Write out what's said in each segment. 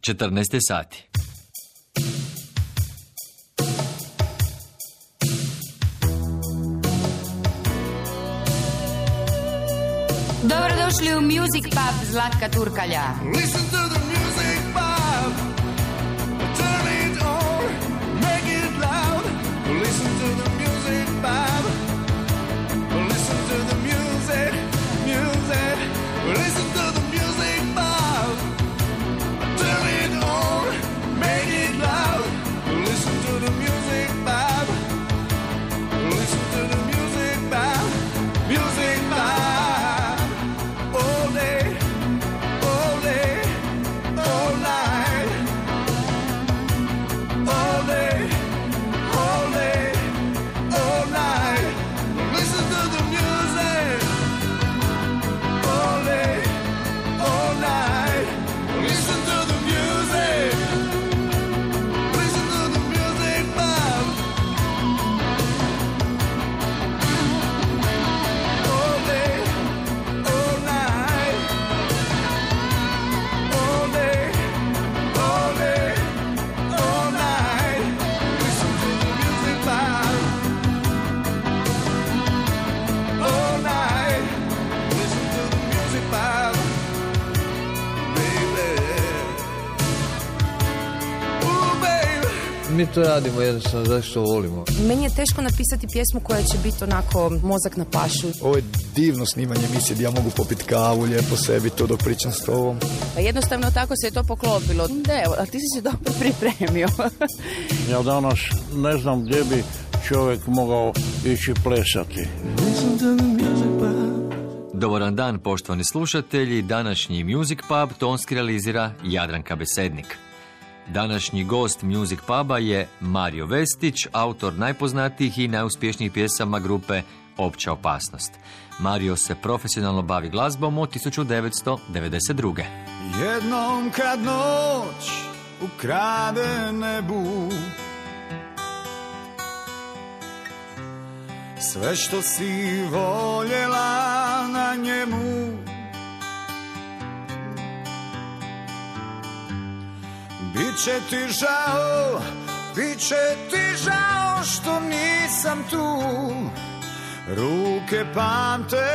14 sati. Dobrodošli u Music Pub Zlatka Turkalja. Listen to Mi to radimo jednostavno zato što volimo. Meni je teško napisati pjesmu koja će biti onako mozak na pašu. Ovo je divno snimanje emisije gdje ja mogu popiti kavu, lijepo sebi to dok pričam s tobom. Pa jednostavno tako se je to poklopilo. Evo, a ti si se dobro pripremio. Ja danas ne znam gdje bi čovjek mogao ići plesati. Dobaran dan, poštovani slušatelji. Današnji Music Pub tonski realizira Jadranka Besednik. Današnji gost Music Puba je Mario Vestić, autor najpoznatijih i najuspješnijih pjesama grupe Opća opasnost. Mario se profesionalno bavi glazbom od 1992. Jednom kad noć ukrade nebu Sve što si voljela na njemu Biće ti žao, biće ti žao što nisam tu. Ruke pamte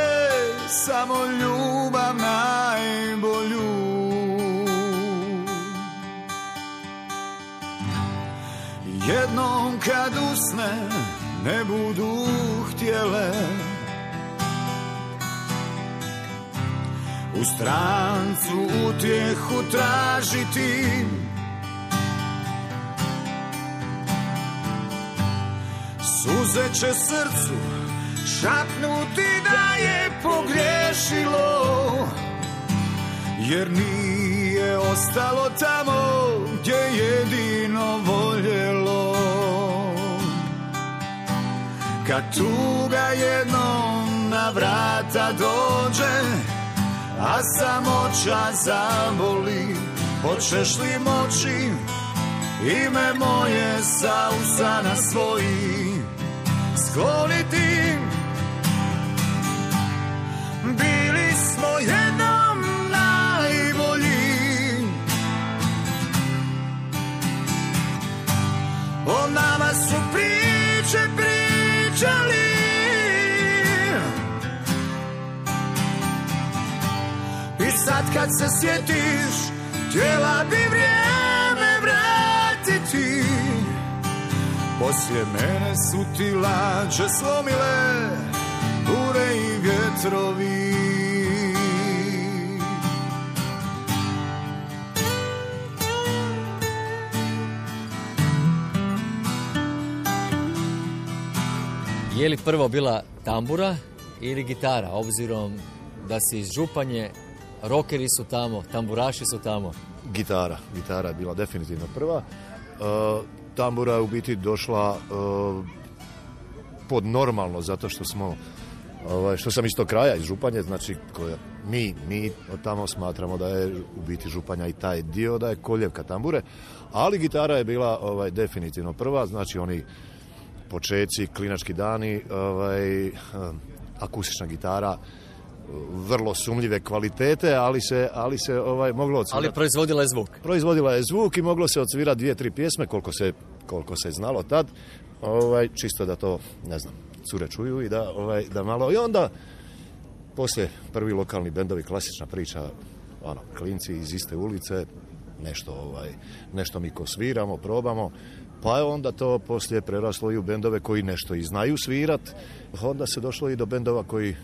samo ljubav najbolju. Jednom kad usne ne budu htjele. U strancu utjehu tražiti Suze će srcu šapnuti da je pogriješilo Jer nije ostalo tamo gdje jedino voljelo. Kad tuga jednom na vrata dođe A samoća zaboli Hoćeš li moći ime moje sa usana svojih skloniti Bili smo jednom najbolji. O nama su priče pričali. I sad kad se sjetiš Htjela bi vrijeme Poslije mene su ti lađe slomile Bure i vjetrovi Je li prvo bila tambura ili gitara, obzirom da si iz Županje, rokeri su tamo, tamburaši su tamo? Gitara. Gitara je bila definitivno prva. E, tambura je u biti došla e, pod normalno, zato što smo ovaj, što sam iz tog kraja, iz Županje, znači koja, mi, mi od tamo smatramo da je u biti Županja i taj dio, da je koljevka tambure, ali gitara je bila ovaj, definitivno prva, znači oni počeci, klinački dani, ovaj, akustična gitara, vrlo sumljive kvalitete, ali se, ali se ovaj, moglo odsvirati. Ali proizvodila je zvuk. Proizvodila je zvuk i moglo se odsvirati dvije, tri pjesme, koliko se, koliko se znalo tad, ovaj, čisto da to, ne znam, cure čuju i da, ovaj, da malo... I onda, poslije prvi lokalni bendovi, klasična priča, ono, klinci iz iste ulice, nešto, ovaj, nešto mi ko sviramo, probamo, pa je onda to poslije preraslo i u bendove koji nešto i znaju svirat, onda se došlo i do bendova koji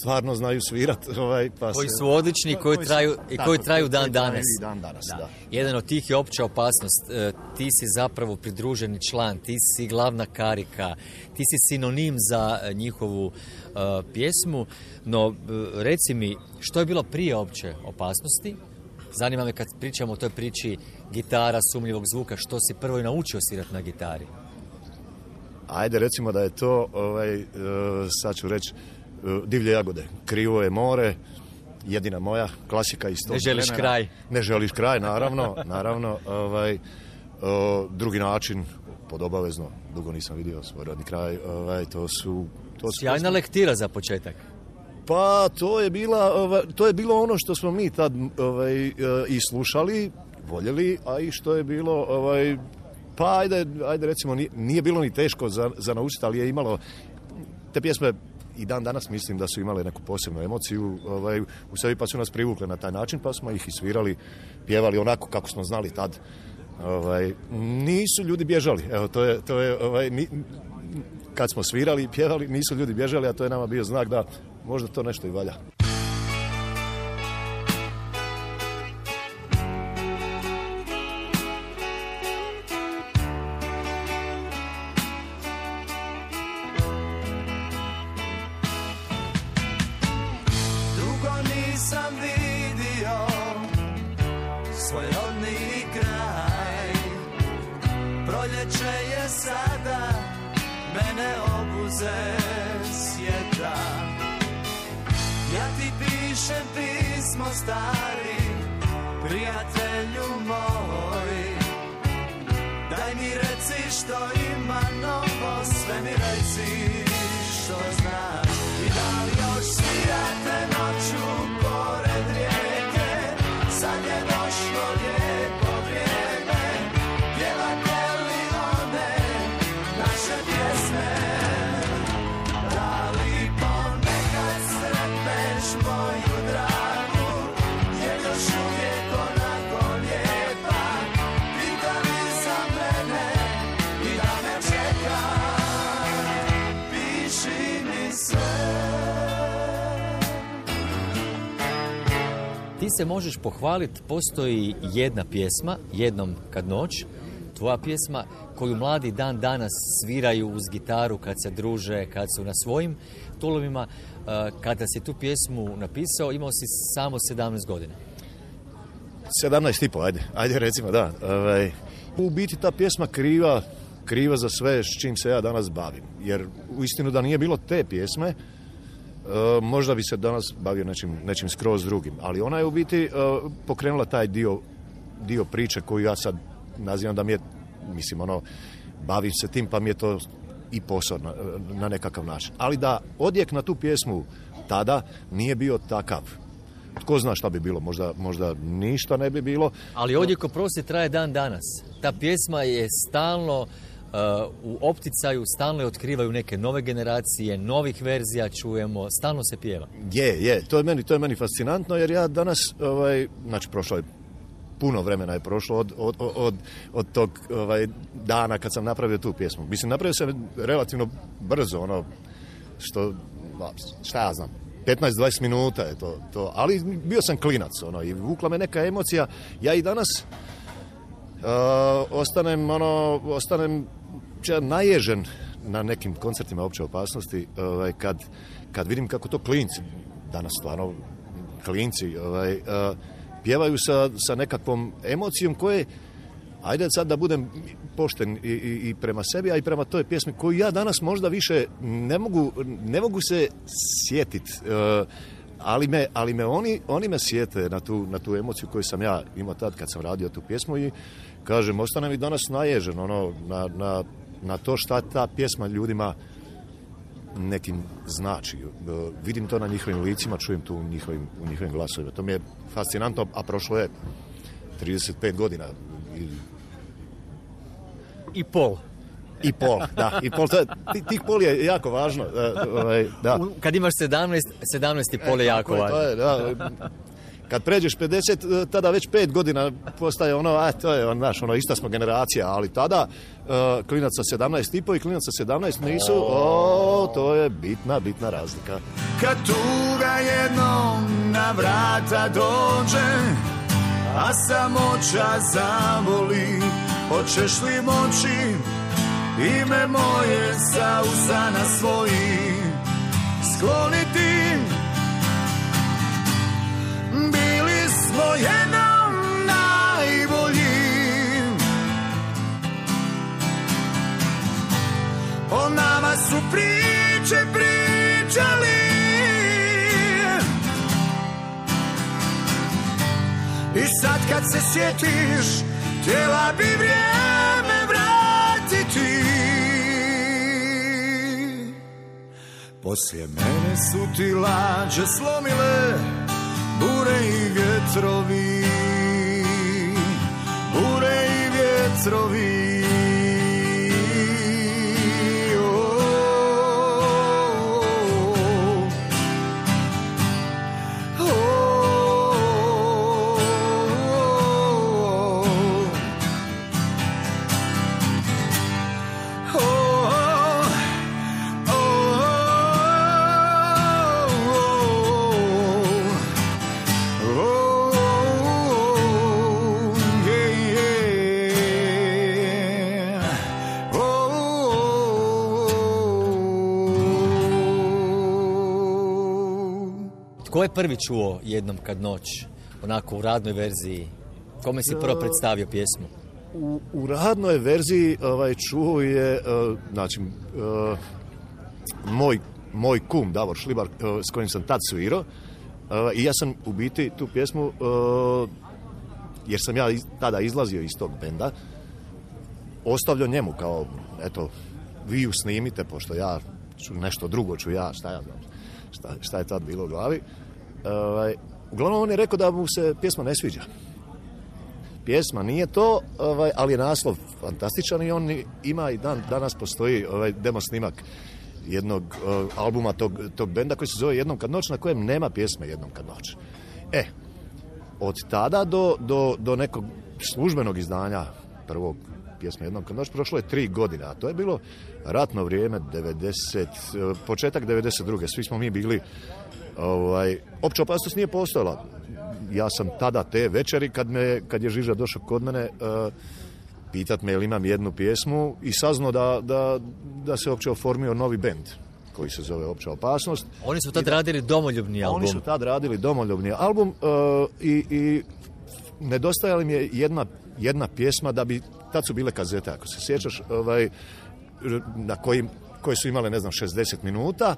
stvarno znaju svirat. Ovaj, pa Koji su odlični, koji traju i koji traju dan danas. dan danas, da. Jedan od tih je opća opasnost. E, Ti si zapravo pridruženi član, ti si glavna karika, ti si sinonim za e, njihovu e, pjesmu. No, reci mi, što je bilo prije opće opasnosti? Zanima me kad pričamo o toj priči gitara, sumnjivog zvuka, što si prvo i naučio svirati na gitari? Ajde recimo da je to, ovaj, sad ću reći, divlje jagode. Krivo je more, jedina moja, klasika iz tog Ne želiš vremena. kraj. Ne želiš kraj, naravno, naravno. Ovaj, o, drugi način, pod obavezno, dugo nisam vidio svoj rodni kraj, ovaj, to su... To su Sjajna lektira za početak. Pa to je bila, ovaj, to je bilo ono što smo mi tad ovaj, e, i slušali, voljeli, a i što je bilo ovaj, pa ajde, ajde recimo nije, nije bilo ni teško za, za naučiti, ali je imalo te pjesme i dan danas mislim da su imale neku posebnu emociju ovaj, u sebi pa su nas privukle na taj način pa smo ih i svirali, pjevali onako kako smo znali tad. Ovaj, nisu ljudi bježali, evo to je, to je ovaj, ni- kad smo svirali i pjevali, nisu ljudi bježali, a to je nama bio znak da možda to nešto i valja. Vidio svoj rodni kraj. Proljeće je sada, mene obuze sjeta Ja ti pišem pismo stari, prijatelju moj. Daj mi reci što ima novo, sve mi reci što znaš. I da li još svirate se možeš pohvaliti, postoji jedna pjesma, jednom kad noć, tvoja pjesma koju mladi dan danas sviraju uz gitaru kad se druže, kad su na svojim tulovima. E, Kada si tu pjesmu napisao, imao si samo 17 godina. 17 i po, ajde, ajde recimo da. Ovaj, u biti ta pjesma kriva, kriva za sve s čim se ja danas bavim. Jer u istinu da nije bilo te pjesme, možda bi se danas bavio nečim, nečim skroz drugim. Ali ona je u biti e, pokrenula taj dio, dio priče koju ja sad nazivam da mi je, mislim ono, bavim se tim pa mi je to i posao na, na nekakav način. Ali da odjek na tu pjesmu tada nije bio takav. Tko zna šta bi bilo, možda, možda ništa ne bi bilo. Ali odjeko prosti traje dan danas. Ta pjesma je stalno u opticaju, stalno otkrivaju neke nove generacije, novih verzija čujemo, stalno se pjeva. Je, je, to je meni, to je meni fascinantno jer ja danas, ovaj, znači prošlo je puno vremena je prošlo od, od, od, od tog ovaj, dana kad sam napravio tu pjesmu. Mislim, napravio sam relativno brzo, ono, što, šta ja znam, 15-20 minuta je to, to, ali bio sam klinac, ono, i vukla me neka emocija. Ja i danas ostanem, ono, ostanem ča, naježen na nekim koncertima opće opasnosti ovaj, kad, kad vidim kako to klinci, danas stvarno klinci, ovaj, uh, pjevaju sa, sa nekakvom emocijom koje Ajde sad da budem pošten i, i, i prema sebi, a i prema toj pjesmi koju ja danas možda više ne mogu, ne mogu se sjetiti. Ali me, ali me oni, oni me sjete na tu, na tu emociju koju sam ja imao tad kad sam radio tu pjesmu i kažem, ostane mi danas naježen ono, na, na, na to šta ta pjesma ljudima nekim znači. Vidim to na njihovim licima, čujem to u njihovim, u njihovim glasovima. To mi je fascinantno, a prošlo je 35 godina I pol. I pol, da, i pol, to je, ti- tih pol je jako važno, e, ovaj, da. Kad imaš 17, 17 i pol je jako E, Tako je, to važno. je, da. Kad pređeš 50, tada već pet godina postaje ono, a to je, on, znaš, ono, ista smo generacija, ali tada uh, klinac sa 17 i po i klinac sa 17 nisu, o, to je bitna, bitna razlika. Kad tuga jednom na vrata dođe A samoća zavoli Hoćeš li moći Ime moje sa usana svojih Skloniti. Bili smo jednom najbolji. O nama su priče pričali. I sad kad se sjetiš Htjela bi vrijeme Poslije mene su ti lađe slomile Bure i vjetrovi. Bure i vjetrovi prvi čuo jednom kad noć, onako u radnoj verziji? Kome si prvo predstavio pjesmu? U, u radnoj verziji ovaj, čuo je, e, znači, e, moj, moj kum Davor Šlibar, e, s kojim sam tad svirao, i ja sam u biti tu pjesmu, jer sam ja tada izlazio iz tog benda, ostavljao njemu kao, eto, vi ju snimite, pošto ja ću nešto drugo ću ja, šta ja znam, šta, šta je tad bilo u glavi. Ovaj, uglavnom on je rekao da mu se pjesma ne sviđa. Pjesma nije to, ovaj, ali je naslov fantastičan i on ima i dan, danas postoji ovaj demo snimak jednog eh, albuma tog, tog benda koji se zove Jednom kad noć, na kojem nema pjesme Jednom kad noć. E, od tada do, do, do nekog službenog izdanja prvog pjesme Jednom kad noć prošlo je tri godine, a to je bilo ratno vrijeme 90, eh, početak 92. Svi smo mi bili ovaj, opća opasnost nije postojala. Ja sam tada te večeri kad, me, kad je Žiža došao kod mene uh, pitat me jel imam jednu pjesmu i saznao da, da, da se uopće oformio novi bend koji se zove Opća opasnost. Oni su tad radili domoljubni album. Oni su tad radili domoljubni album uh, i, i nedostajala mi je jedna, jedna pjesma da bi, tad su bile kazete, ako se sjećaš, ovaj, na kojim, koje su imale, ne znam, 60 minuta,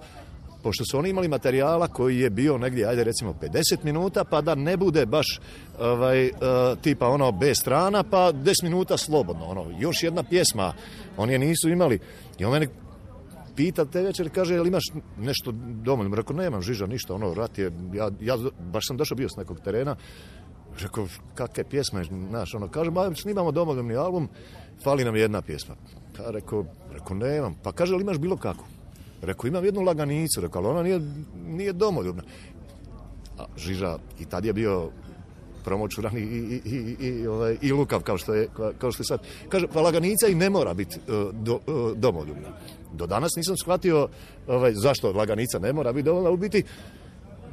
pošto su oni imali materijala koji je bio negdje, ajde recimo 50 minuta, pa da ne bude baš ovaj, eh, tipa ono B strana, pa 10 minuta slobodno, ono, još jedna pjesma, oni je nisu imali. I on mene pita te večer, kaže, jel imaš nešto dovoljno? Rekao, nemam žiža, ništa, ono, rat je, ja, ja baš sam došao bio s nekog terena, Rekao, kakve pjesme, znaš, ono, kaže, ba, snimamo domoljubni album, fali nam jedna pjesma. Pa rekao, rekao, nemam. Pa kaže, ali imaš bilo kako? Rekao, imam jednu laganicu, rekao, ali ona nije, nije domoljubna. A Žiža i tad je bio promočuran i, i, i, i, ovaj, i lukav kao što, je, kao što je sad. Kaže, pa laganica i ne mora biti uh, do, uh, domoljubna. Do danas nisam shvatio ovaj, zašto laganica ne mora biti domoljubna. U biti,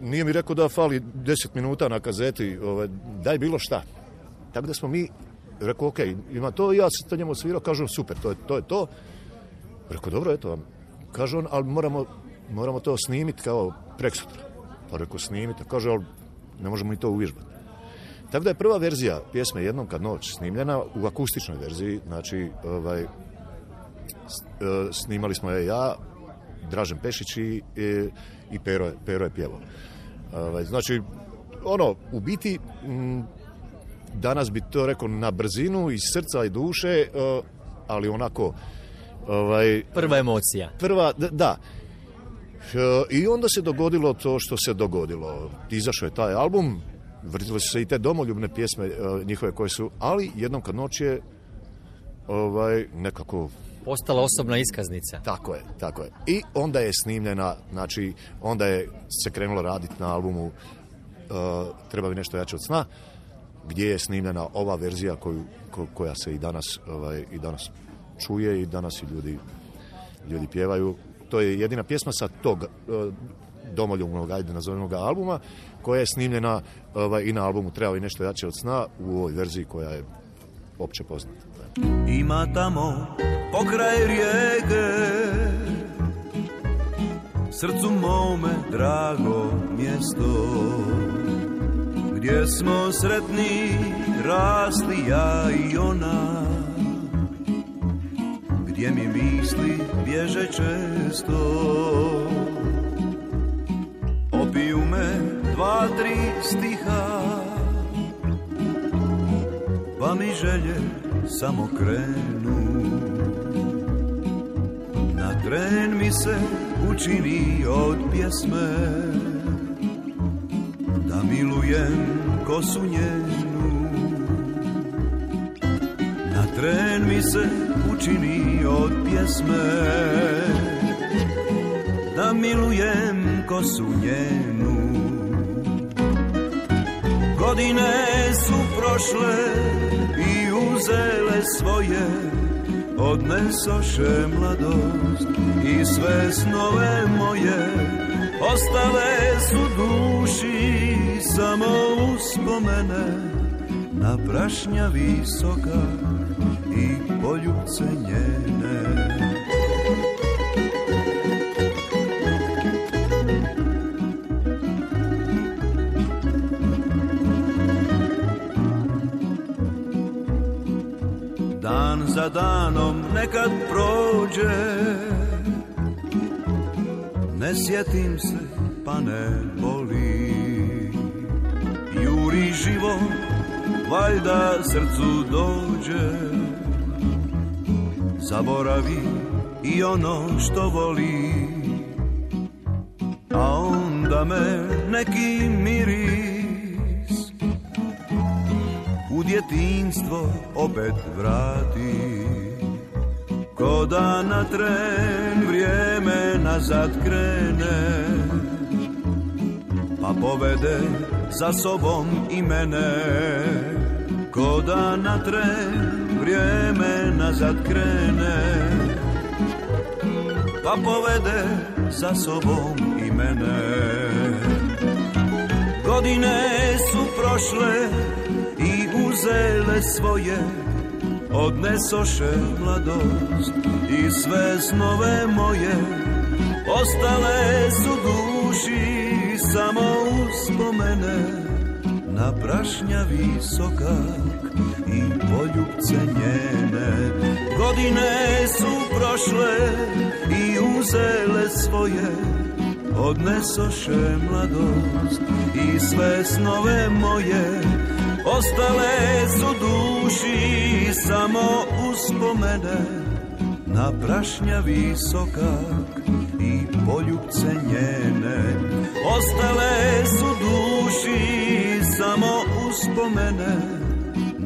nije mi rekao da fali 10 minuta na kazeti, ovaj, daj bilo šta. Tako da smo mi, rekao, ok, ima to, ja sam to njemu svirao, kažu, super, to je to. Je to. Rekao, dobro, eto vam. Kaže on, ali moramo, moramo to snimiti kao preksutra. Pa rekao, snimite. Kaže, ali ne možemo mi to uvježbati. Tako da je prva verzija pjesme Jednom kad noć snimljena u akustičnoj verziji, znači ovaj, e, snimali smo je ja, Dražen Pešić i, i, i Pero, Pero je pjevao. Ovaj, znači, ono, u biti, m, danas bi to rekao na brzinu, iz srca i duše, e, ali onako, ovaj, Prva emocija. prva, da, E, I onda se dogodilo to što se dogodilo. Izašao je taj album, vrtile su se i te domoljubne pjesme e, njihove koje su, ali jednom kad noć je ovaj, nekako Postala osobna iskaznica. tako je, tako je. I onda je snimljena, znači, onda je se krenulo raditi na albumu uh, Treba mi nešto jače od sna, gdje je snimljena ova verzija koju, ko- koja se i danas, ovaj, i danas čuje i danas i ljudi, ljudi pjevaju. To je jedina pjesma sa tog uh, domoljubnog, ajde nazovimo ga albuma, koja je snimljena ovaj, i na albumu Treba mi nešto jače od sna u ovoj verziji koja je opće poznata. Ima tamo pokraj rijeke Srcu mome drago mjesto Gdje smo sretni rasli ja i ona Gdje mi misli bježe često. Opiju me dva, tri stiha pa mi želje samo krenu. Na tren mi se učini od pjesme Da milujem njenu Na tren mi se učini od pjesme. Da milujem kosu njenu. Godine su prošle i uzele svoje Odnesoše mladost i sve snove moje. Ostale su duši samo uspomene Na prašnja visoka poljubce njene. Dan za danom nekad prođe. Ne sjetim se pa ne boli. Juri život, valjda srcu dođe Zaboravi i ono što voli. A onda me neki miris u djetinstvo opet vrati. Ko da na tren vrijeme nazad krene Pa povede za sobom i mene. Ko na tren vrijeme nazad krene Pa povede za sobom i mene. Godine su prošle i uzele svoje Odnesoše mladost i sve snove moje. Ostale su duši samo uspomene Na prašnja visokak i poljubce njene. Godine su prošle i uzele svoje. Odnesoše mladost i sve snove moje. Ostale su duši samo uspomene Na prašnja visokak i poljubce njene. Ostale su duši samo uspomene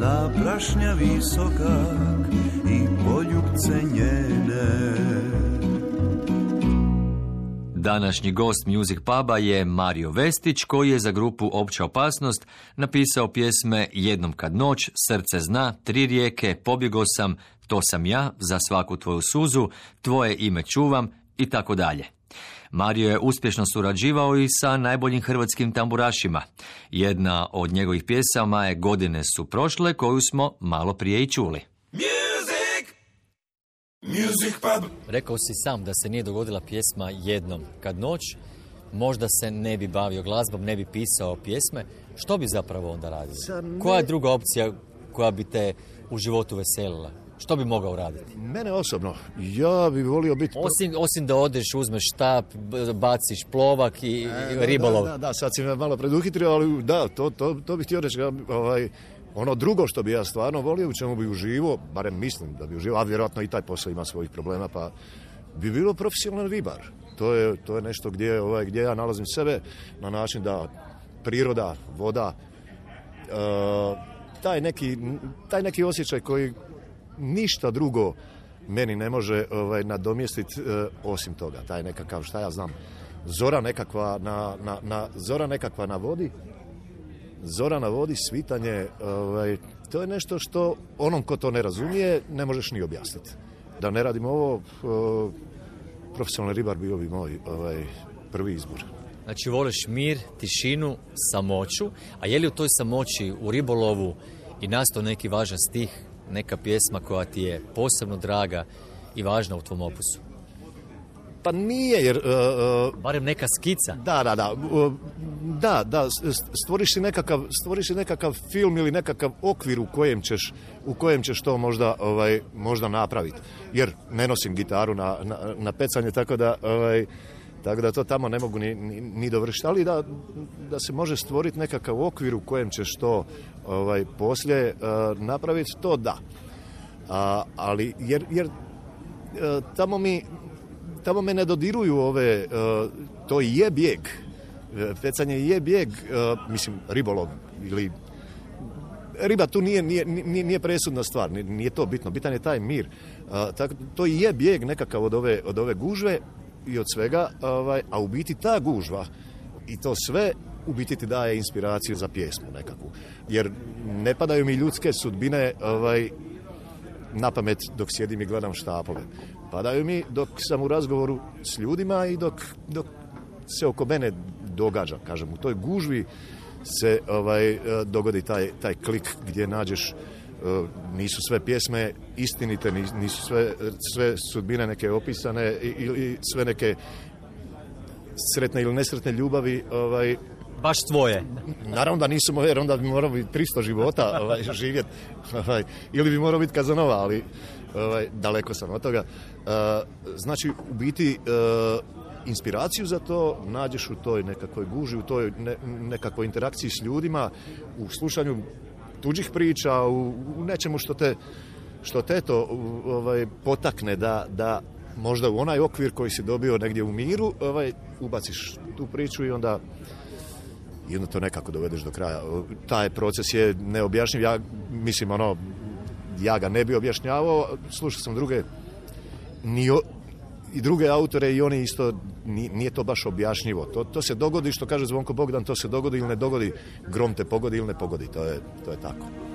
Na prašnja visokak i poljubce njene Današnji gost Music Puba je Mario Vestić koji je za grupu Opća opasnost napisao pjesme Jednom kad noć, Srce zna, Tri rijeke, Pobjego sam, To sam ja, Za svaku tvoju suzu, Tvoje ime čuvam i tako dalje. Mario je uspješno surađivao i sa najboljim hrvatskim tamburašima. Jedna od njegovih pjesama je Godine su prošle koju smo malo prije i čuli. Music! Music pub! Rekao si sam da se nije dogodila pjesma jednom kad noć, možda se ne bi bavio glazbom, ne bi pisao pjesme, što bi zapravo onda radio? Koja je druga opcija koja bi te u životu veselila? Što bi mogao raditi? Mene osobno, ja bi volio biti... Osim, osim da odeš, uzmeš štap, baciš plovak i, E, ribolov. Da, da, da, sad si me malo preduhitrio, ali da, to, to, to bih htio reći. Ovaj, ono drugo što bi ja stvarno volio, u čemu bi uživo, barem mislim da bi uživo, a vjerojatno i taj posao ima svojih problema, pa bi bilo profesionalan ribar. To je, to je nešto gdje, ovaj, gdje ja nalazim sebe na način da priroda, voda, e, taj, neki, taj neki osjećaj koji ništa drugo meni ne može ovaj, nadomjestiti e, osim toga. Taj nekakav, šta ja znam, zora nekakva na, na, na, zora nekakva na vodi, zora na vodi, svitanje, ovaj, to je nešto što onom ko to ne razumije ne možeš ni objasniti. Da ne radim ovo, o, profesionalni ribar bio bi moj ovaj, prvi izbor. Znači voliš mir, tišinu, samoću, a je li u toj samoći u ribolovu i nastao neki važan stih, neka pjesma koja ti je posebno draga i važna u tvom opusu? Pa nije, jer... e, Barem neka skica. Da, da, da. Uh, Da, da, stvoriš si nekakav, stvoriš si nekakav film ili nekakav okvir u kojem ćeš, u kojem ćeš to možda, ovaj, možda napraviti. Jer ne nosim gitaru na, na, na pecanje, tako da, ovaj, tako da to tamo ne mogu ni, ni, ni dovršiti. Ali da, da se može stvoriti nekakav okvir u kojem ćeš to ovaj, poslije uh, napraviti, to da. A, ali, jer, jer uh, tamo mi tamo me ne dodiruju ove, e, to je bijeg. Pecanje je bijeg, mislim, ribolov ili riba tu nije, nije, nije, nije presudna stvar, nije- to bitno, bitan je taj mir. A, tako, to je bijeg nekakav od ove, od ove gužve i od svega, ovaj, a u biti ta gužva i to sve u biti ti daje inspiraciju za pjesmu nekakvu. Jer ne padaju mi ljudske sudbine ovaj, na pamet dok sjedim i gledam štapove. Padaju mi dok sam u razgovoru s ljudima i dok, dok se oko mene događa, kažem, u toj gužvi se ovaj, dogodi taj, taj klik gdje nađeš nisu sve pjesme istinite, nis- nisu sve, sve sudbine neke opisane ili sve neke sretne ili nesretne ljubavi ovaj, Baš tvoje. Naravno da nisu moje, jer onda bi morao biti 300 života ovaj, živjeti. Ovaj, ili bi morao biti Kazanova, ali ovaj, daleko sam od toga. E, znači, u biti, e, inspiraciju za to nađeš u toj nekakvoj guži, u toj ne- nekakvoj interakciji s ljudima, u slušanju tuđih priča, u, u nečemu što te, što te to ovaj, potakne da, da možda u onaj okvir koji si dobio negdje u miru, ovaj, ubaciš tu priču i onda i onda to nekako dovedeš do kraja. Taj proces je neobjašnjiv, ja mislim ono, ja ga ne bi objašnjavao, slušao sam druge ni i druge autore i oni isto ni- nije to baš objašnjivo. To, to se dogodi, što kaže Zvonko Bogdan, to se dogodi ili ne dogodi, grom te pogodi ili ne pogodi, to je, to je tako.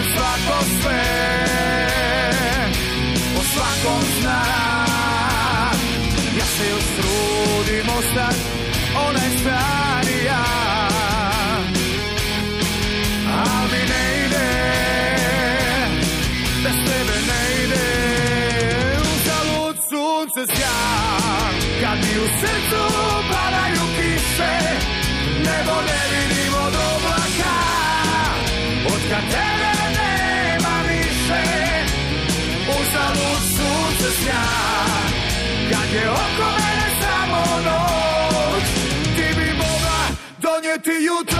Kojem svako sve O svakom zna. Ja se još trudim ostat onaj stari ja Al mi ne ide Bez tebe ne ide. Uzalud sunce sja Kad mi u srcu padaju kiše Nebo ne vidim je oko mene samo noć. Ti bi mogla donijeti jutro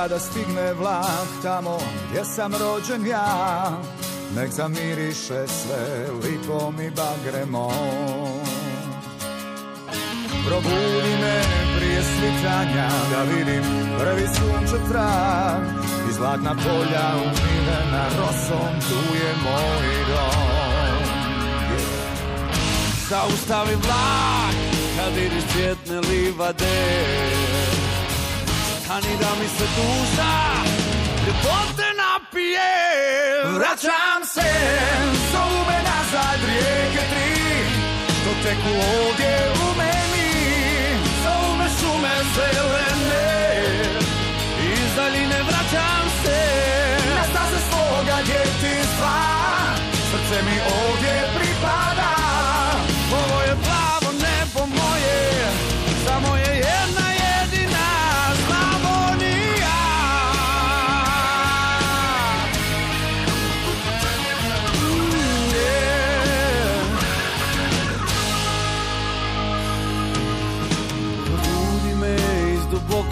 kada stigne vlak tamo gdje sam rođen ja. Nek zamiriše sve lipom i bagremom. Probudi me prije svitanja da vidim prvi sunčev trag. I zlatna polja umivena rosom, tu je moj dom. Zaustavi vlak kad vidiš cvjetne livade Stani da mi se duša ljepote napije. Vraćam se, zovu me nazad rijeke tri. Što teku ovdje u meni. Zovu me šume zelene. Iz daljine vraćam se. Na staze svoga djetinstva Srce mi ovdje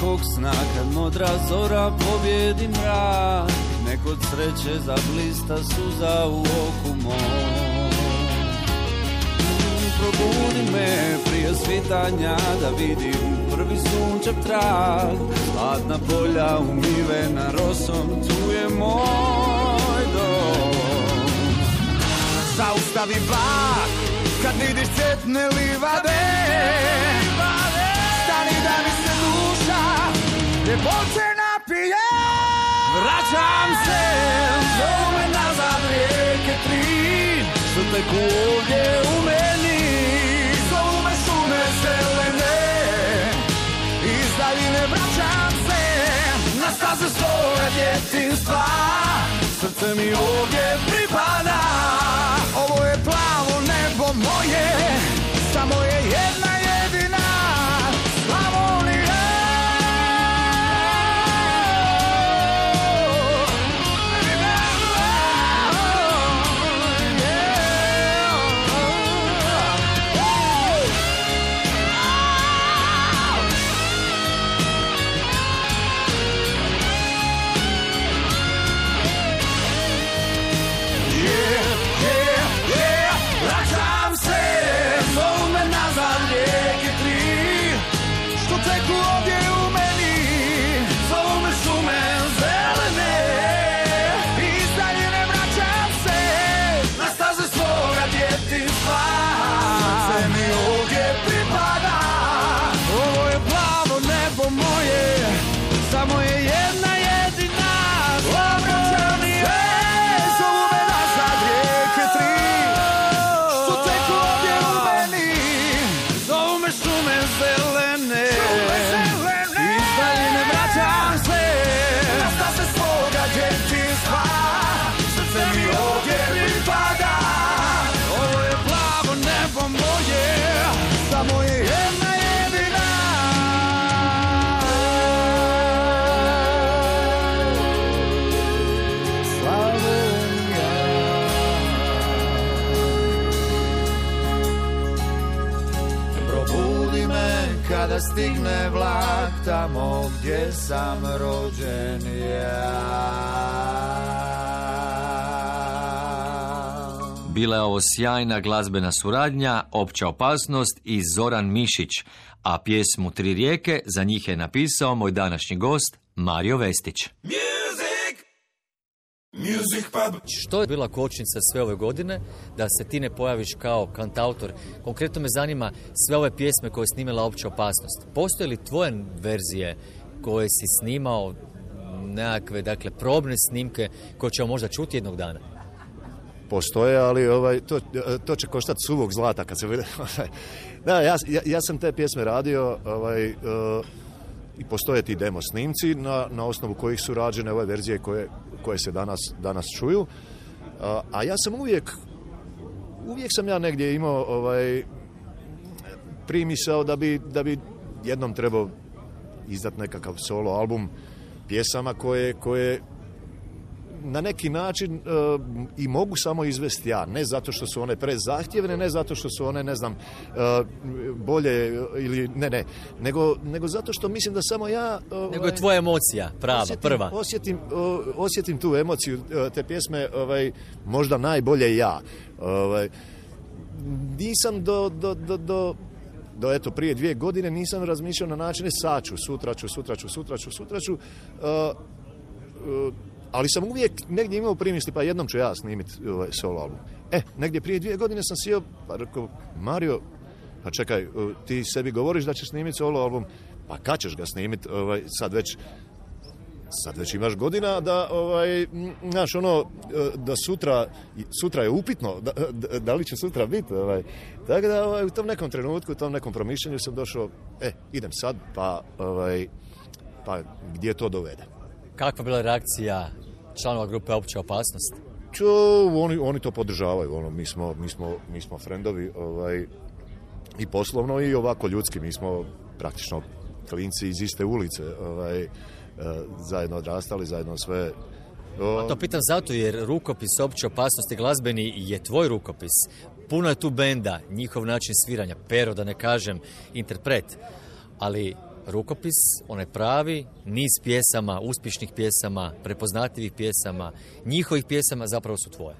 dubokog sna Kad modra zora pobjedi mrak Nek od sreće zablista suza u oku mom. Probudi me prije svitanja da vidim prvi sunčev trag Hladna polja umivena rosom, tu je moj dom. Zaustavi vlak kad vidiš cvjetne livade ljepote napije. Vraćam se, Zovu me nazad rijeke tri. Što teku ovdje u meni Zovu me šume zelene. Iz daljine vraćam se Na staze svoje djetinstva Srce mi ovdje pripada Ovo je plavo nebo moje Samo je jedna sam rođen ja. Bila je ovo sjajna glazbena suradnja, opća opasnost i Zoran Mišić, a pjesmu Tri rijeke za njih je napisao moj današnji gost Mario Vestić. Što je bila kočnica sve ove godine da se ti ne pojaviš kao kantautor? Konkretno me zanima sve ove pjesme koje je snimala opća opasnost. Postoje li tvoje verzije koje si snimao, nekakve, dakle, probne snimke koje ćemo možda čuti jednog dana? postoje, ali ovaj, to, to će koštati suvog zlata kad se vide. ovaj. da, ja, ja, ja sam te pjesme radio ovaj, eh, i postoje ti demo snimci na, na osnovu kojih su rađene ove verzije koje, koje se danas, danas čuju. A, a ja sam uvijek uvijek sam ja negdje imao ovaj, primisao da bi, da bi jednom trebao izdat nekakav solo album pjesama koje, koje na neki način e, i mogu samo izvesti ja, ne zato što su one prezahtjevne, ne zato što su one, ne znam, e, bolje ili ne, ne, nego, nego zato što mislim da samo ja... ovaj, Nego je tvoja emocija, prava, osjetim, prva. Osjetim, o, osjetim tu emociju e, te pjesme ovaj, možda najbolje ja. Ovaj, nisam do, do, do, do, do eto prije dvije godine nisam razmišljao na načine sad ću, sutra ću, sutra ću, sutra ću, sutra ću. Uh, uh, ali sam uvijek negdje imao primisli, pa jednom ću ja snimiti ovaj, solo album. E, negdje prije dvije godine sam sjeo, pa rekao, Mario, pa čekaj, uh, ti sebi govoriš da ćeš snimiti solo album, pa kad ćeš ga snimiti, ovaj, sad već sad već imaš godina da ovaj m, znaš ono e, da sutra sutra je upitno da, da, da li će sutra biti ovaj. Tako da ovaj, u tom nekom trenutku u tom nekom promišljanju sam došao e idem sad pa ovaj pa gdje to dovede Kakva bila reakcija članova grupe Opća opasnost? Čo, oni, oni to podržavaju ono mi smo mi smo mi smo frendovi ovaj i poslovno i ovako ljudski mi smo praktično klinci iz iste ulice ovaj zajedno odrastali, zajedno sve. O, A to pitam zato jer rukopis opće opasnosti glazbeni je tvoj rukopis. Puno je tu benda, njihov način sviranja, pero da ne kažem, interpret. Ali rukopis, onaj pravi, niz pjesama, uspješnih pjesama, prepoznatljivih pjesama, njihovih pjesama zapravo su tvoje.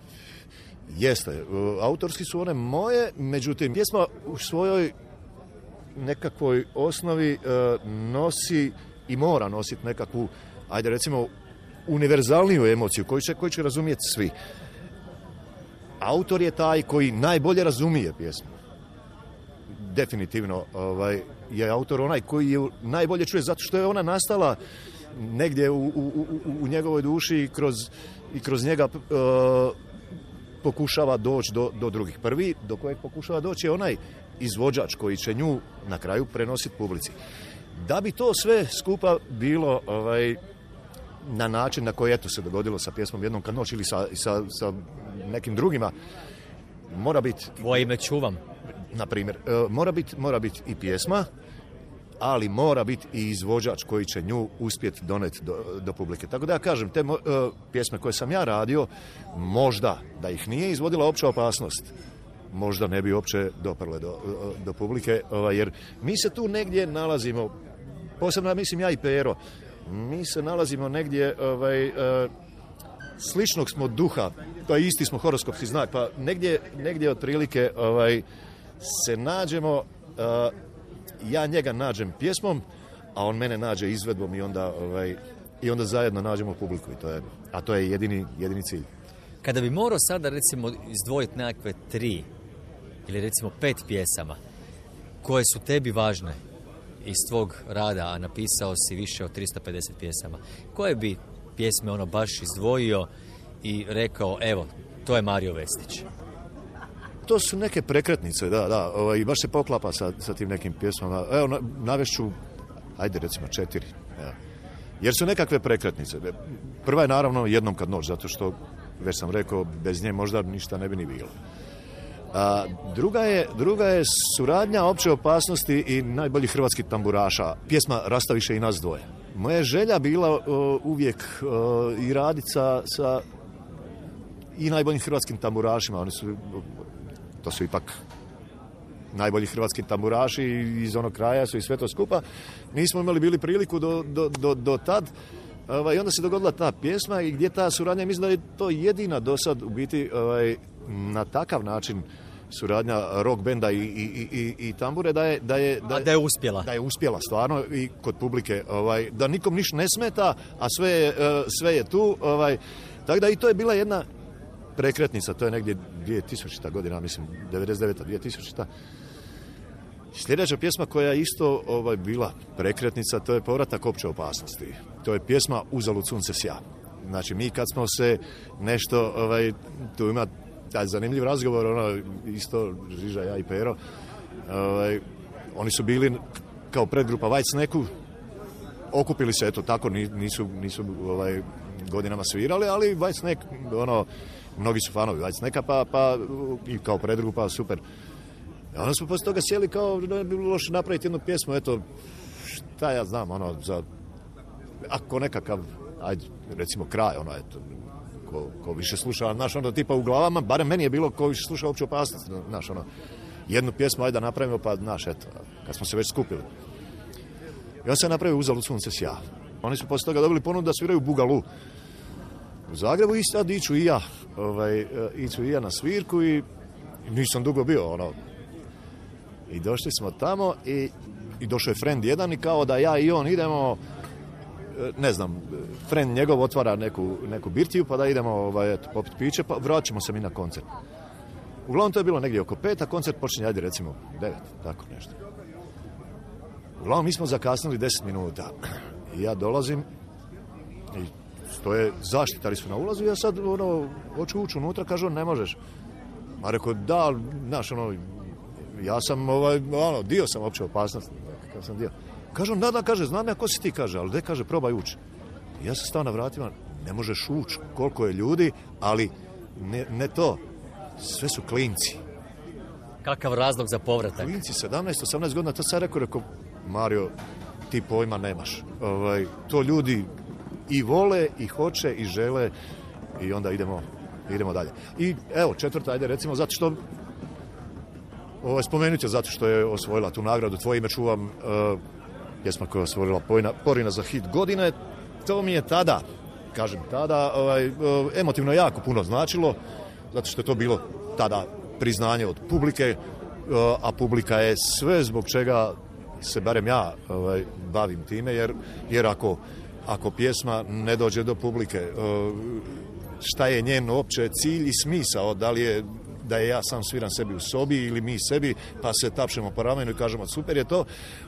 Jeste, e, autorski su one moje, međutim, pjesma u svojoj nekakvoj osnovi e, nosi i mora nositi nekakvu, ajde recimo, univerzalniju emociju koju će, koju će razumjeti svi. Autor je taj koji najbolje razumije pjesmu. Definitivno ovaj, je autor onaj koji je najbolje čuje zato što je ona nastala negdje u, u, u, u njegovoj duši i kroz, i kroz njega e, pokušava doći do, do drugih. Prvi do kojeg pokušava doći je onaj izvođač koji će nju na kraju prenositi publici. Da bi to sve skupa bilo ovaj, na način na koji eto se dogodilo sa pjesmom Jednom kad noć ili sa, sa, sa nekim drugima, mora biti Tvoje ime čuvam. na primjer, e, mora biti mora bit i pjesma, ali mora biti i izvođač koji će nju uspjeti doneti do, do publike. Tako da ja kažem, te mo- e, pjesme koje sam ja radio, možda da ih nije izvodila opća opasnost, možda ne bi uopće doprle do, e, do publike, ovaj, jer mi se tu negdje nalazimo, posebno mislim ja i Pero, mi se nalazimo negdje ovaj, e, sličnog smo duha, pa isti smo horoskopski znak, pa negdje, negdje otprilike ovaj, se nađemo, a, ja njega nađem pjesmom, a on mene nađe izvedbom i onda, ovaj, i onda zajedno nađemo publiku. I to je, a to je jedini, jedini cilj. Kada bi morao sada recimo izdvojiti nekakve tri ili recimo pet pjesama koje su tebi važne iz tvog rada, a napisao si više od 350 pjesama, koje bi pjesme ono baš izdvojio i rekao, evo, to je Mario Vestić. To su neke prekretnice, da, da, ovaj, i baš se poklapa sa, sa tim nekim pjesmama. Evo, na, navešću, ajde recimo četiri. evo. Jer su nekakve prekretnice. Prva je naravno jednom kad noć, zato što, već sam rekao, bez nje možda ništa ne bi ni bilo. A, druga, je, druga je suradnja opće opasnosti i najboljih hrvatskih tamburaša. Pjesma Rastaviše i nas dvoje. Moja želja bila o, uvijek o, i raditi sa, sa i najboljim hrvatskim tamburašima. Oni su, to su ipak najbolji hrvatski tamburaši iz onog kraja su i sve to skupa. Nismo imali bili priliku do, do, do, do tad. Ovaj, I onda se dogodila ta pjesma i gdje ta suradnja, mislim da je to jedina do sad u biti ovaj, na takav način suradnja rock benda i, i, i, i- tambure da je, da je, A da je uspjela. da je uspjela stvarno i kod publike ovaj, da nikom ništa ne smeta a sve je, eh, sve je tu ovaj, tako da i to je bila jedna prekretnica to je negdje 2000. godina mislim 99. 2000. Sljedeća pjesma koja je isto ovaj, bila prekretnica, to je povratak opće opasnosti. To je pjesma Uzalud sunce sja. Znači, mi kad smo se nešto, ovaj, tu ima taj zanimljiv razgovor, ono, isto Žiža, ja i Pero, ovaj, oni su bili kao predgrupa Snacku, okupili se, eto tako, ni- nisu, nisu ovaj, godinama svirali, ali Snack, ono, mnogi su fanovi Snacka, pa, pa i kao predgrupa, super. I onda smo poslije toga sjeli kao ne bi bilo loše napraviti jednu pjesmu, eto, šta ja znam, ono, za, ako nekakav, ajde, recimo kraj, ono, eto, ko, ko više sluša, znaš, ono, tipa u glavama, barem meni je bilo ko više sluša opću opasnost, znaš, ono, jednu pjesmu, ajde da napravimo, pa, znaš, eto, kad smo se već skupili. Ja sam napravio Uzalud sunce sja. Oni su poslije toga dobili ponudu da sviraju Bugalu u Zagrebu i sad iću i ja, ovaj, e, iću i ja na svirku i nisam dugo bio, ono, i došli smo tamo i, i došao je friend jedan i kao da ja i on idemo ne znam, friend njegov otvara neku, neku birtiju pa da idemo ovaj, popit piće pa vraćamo se mi na koncert. Uglavnom to je bilo negdje oko pet, a koncert počinje, ajde recimo, devet, tako nešto. Uglavnom mi smo zakasnili deset minuta. I ja dolazim i stoje zaštitari su na ulazu i ja sad ono, hoću ući unutra, kaže on ne možeš. A rekao, da, znaš, ono, ja sam, ovaj, ono, dio sam opće opasnosti. Kad sam dio. Kaže on, da, da, kaže, znam ja ko si ti, kaže, ali de, kaže, probaj ući. I ja sam stao na vratima, ne možeš ući, koliko je ljudi, ali ne, ne to, sve su klinci. Kakav razlog za povratak? Klinci, 17-18 godina, to sam rekao, rekao, Mario, ti pojma nemaš. Ovaj, to ljudi i vole, i hoće, i žele, i onda idemo, idemo dalje. I evo, četvrta, ajde recimo, zato što Ovaj, spomenut zato što je osvojila tu nagradu. Tvoje ime čuvam uh, pjesma koja je osvojila Porina, za hit godine. To mi je tada, kažem tada, ovaj, uh, emotivno jako puno značilo, zato što je to bilo tada priznanje od publike, uh, a publika je sve zbog čega se barem ja ovaj, bavim time, jer, jer ako, ako pjesma ne dođe do publike, uh, šta je njen uopće cilj i smisao, da li je da je ja sam sviram sebi u sobi ili mi sebi, pa se tapšemo po ramenu i kažemo super je to.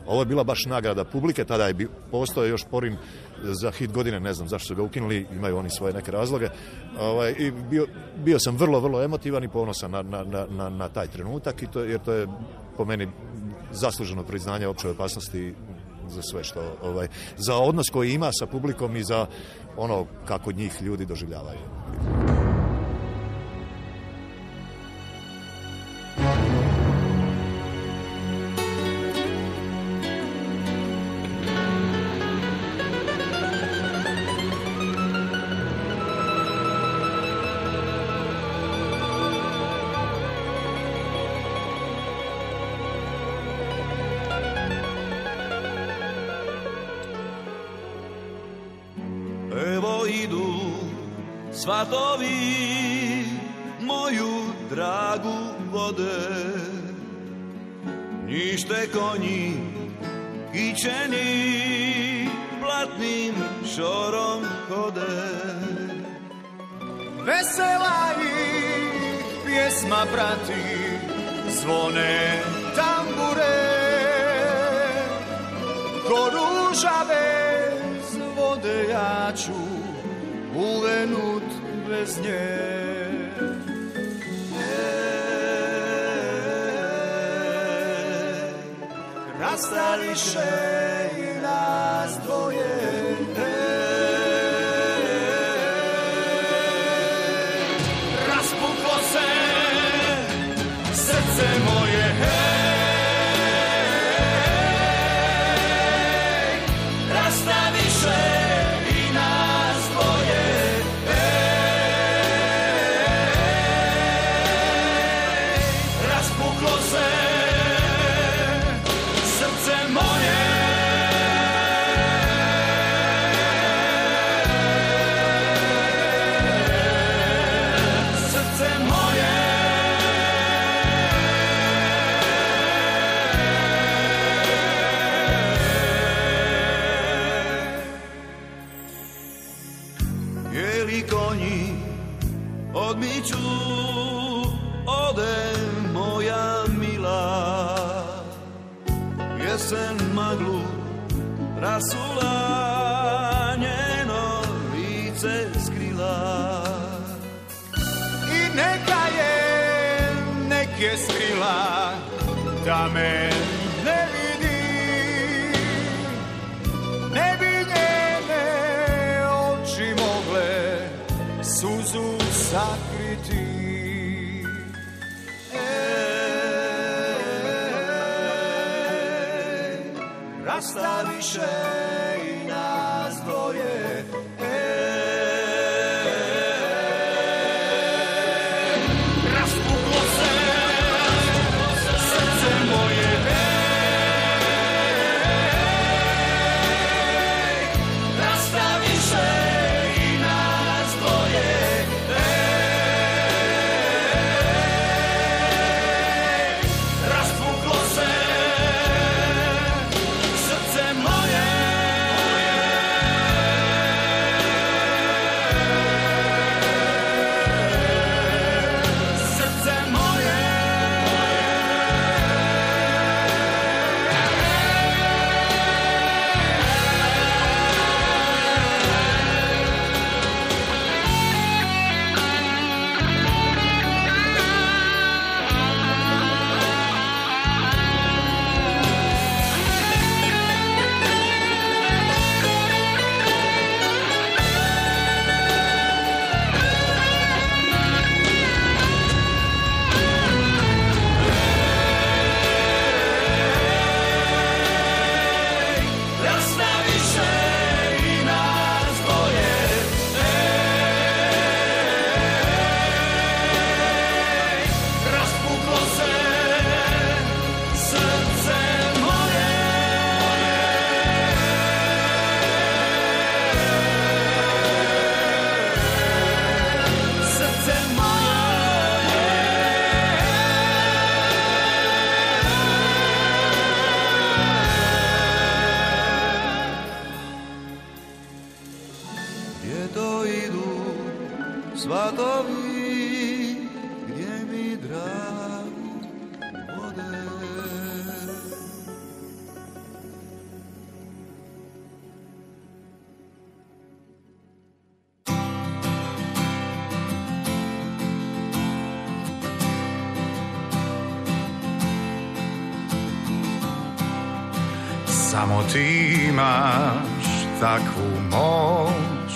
Ovo je bila baš nagrada publike, tada je bi, postoje još porin za hit godine, ne znam zašto su ga ukinuli, imaju oni svoje neke razloge. Ovaj, i bio, bio sam vrlo, vrlo emotivan i ponosan na, na, na, na, taj trenutak, i to, jer to je po meni zasluženo priznanje općoj opasnosti za sve što, ovaj, za odnos koji ima sa publikom i za ono kako njih ljudi doživljavaju. Vode ja ću uvenut bez nje. Rastaviše i nas dvoje. Ti imaš takvu moć.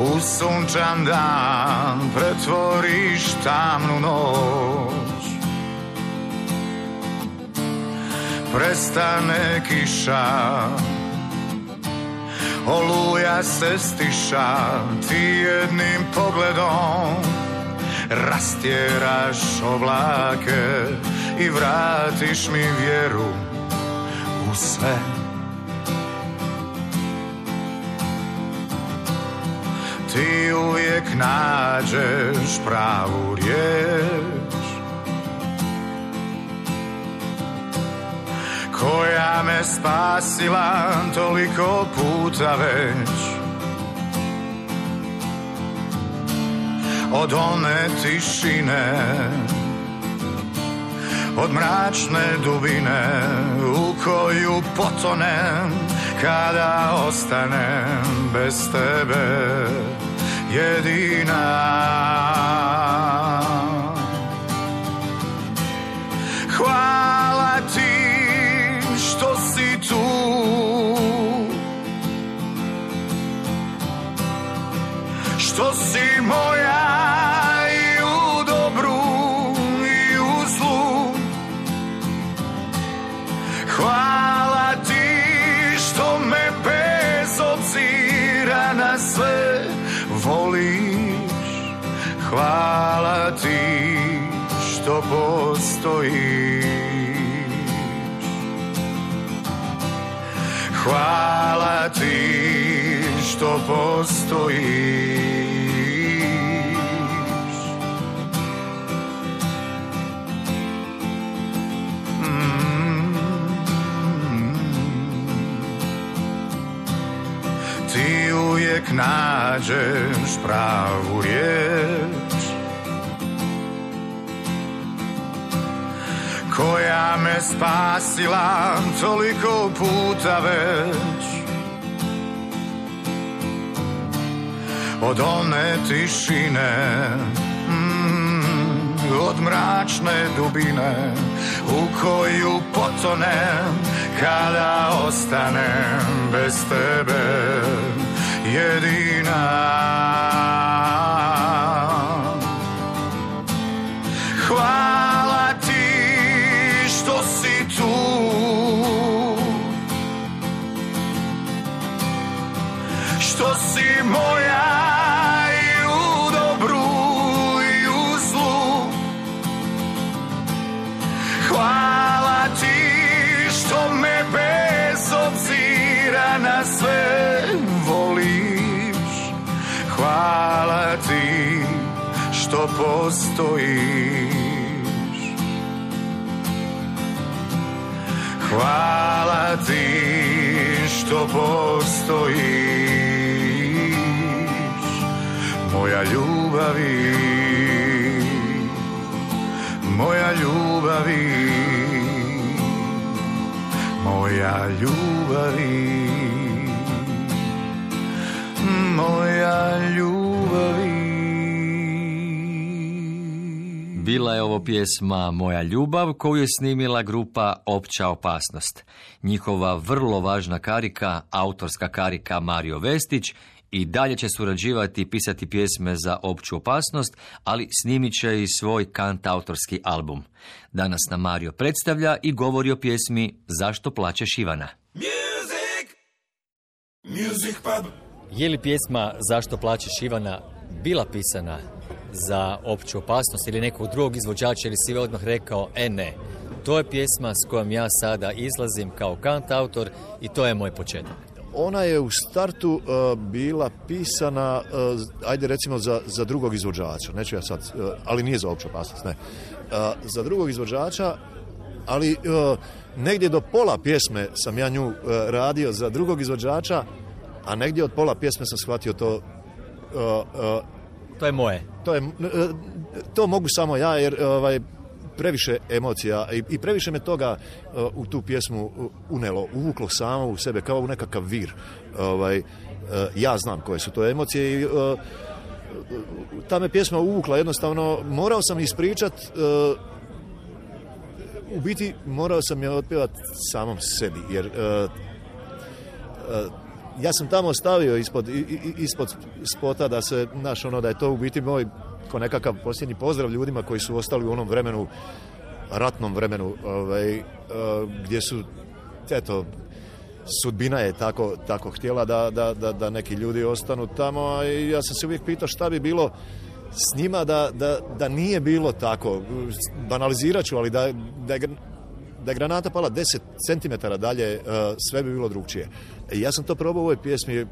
U sunčan dan pretvoriš tamnu noć. Prestane kiša Oluja se stiša Ti jednim pogledom Rastjeraš oblake I vratiš mi vjeru U sve. Ti uvijek nađeš pravu riječ Koja me spasila toliko puta već. Od one tišine Od mračne dubine U koju potonem Kada ostanem bez tebe jedina postojiš. Hvala ti što postojiš. Ti uvijek nađeš pravu riječ Koja me spasila toliko puta već. Od one tišine mm, Od mračne dubine U koju potonem Kada ostanem bez tebe Jedina. Hvala što postojiš. Hvala ti što postojiš. Moja ljubavi Moja ljubavi Moja ljubavi Moja ljubavi Bila je ovo pjesma Moja ljubav koju je snimila grupa Opća opasnost. Njihova vrlo važna karika, autorska karika Mario Vestić, i dalje će surađivati i pisati pjesme za opću opasnost, ali snimit će i svoj kant autorski album. Danas nam Mario predstavlja i govori o pjesmi Zašto plaćeš Ivana. Music pub Je li pjesma Zašto plaćeš Ivana bila pisana za opću opasnost ili nekog drugog izvođača ili si odmah rekao, e ne, to je pjesma s kojom ja sada izlazim kao kant autor i to je moj početak. Ona je u startu uh, bila pisana, uh, ajde recimo za, za drugog izvođača, neću ja sad, uh, ali nije za opću opasnost, ne. Za drugog izvođača, ali negdje do pola pjesme sam ja nju radio za drugog izvođača, a negdje od pola pjesme sam shvatio to To je moje. to je uh, to mogu samo ja jer ovaj previše emocija i, i previše me toga uh, u tu pjesmu uh, unelo, uvuklo samo u sebe kao u nekakav vir. Ovaj ja znam koje su to emocije i ta me pjesma uvukla jednostavno morao sam ispričat u biti morao sam je otpjevati samom sebi, jer e, e, ja sam tamo stavio ispod, ispod spota da se, znaš, ono, da je to u biti moj ko nekakav posljednji pozdrav ljudima koji su ostali u onom vremenu, ratnom vremenu, ovaj, e, gdje su, eto, sudbina je tako, tako htjela da, da, da, da neki ljudi ostanu tamo, i ja sam se uvijek pitao šta bi bilo s njima da, da, da nije bilo tako. Banalizirat ću, ali da, da, je, da je granata pala 10 cm dalje, e, sve bi bilo drugčije. I ja sam to probao u ovoj pjesmi, e,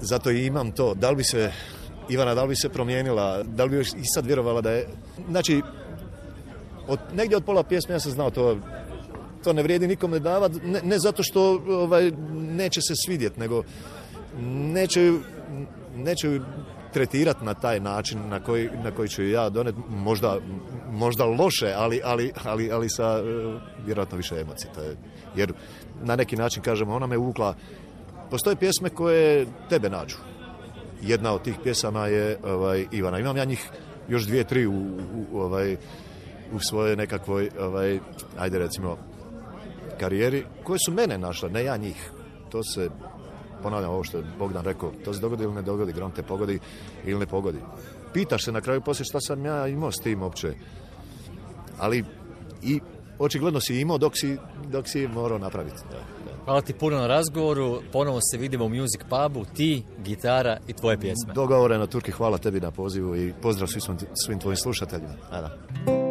zato i imam to. Da li bi se, Ivana, da li bi se promijenila, da li bi još i sad vjerovala da je... Znači, od, negdje od pola pjesme ja sam znao to to ne vrijedi nikome davat, ne, ne zato što ovaj, neće se svidjet, nego neće neće ju tretirat na taj način na koji, na koji ću ja donet, možda, možda loše, ali, ali, ali, ali sa e, vjerojatno više emocije. Jer na neki način, kažemo, ona me uvukla, postoje pjesme koje tebe nađu. Jedna od tih pjesama je ovaj, Ivana. Imam ja njih još dvije, tri u, u, u, ovaj, u svojoj nekakvoj, ovaj, ajde recimo, karijeri, koje su mene našle, ne ja njih. To se, ponavljam ovo što je Bogdan rekao, to se dogodi ili ne dogodi, grom te pogodi ili ne pogodi. Pitaš se na kraju poslije šta sam ja imao s tim uopće. Ali i očigledno si imao dok si, dok si morao napraviti. Da, da. Hvala ti puno na razgovoru. Ponovo se vidimo u Music Pubu, ti, gitara i tvoje pjesme. Dogovore na Turki, hvala tebi na pozivu i pozdrav svim, svim tvojim slušateljima. Ada.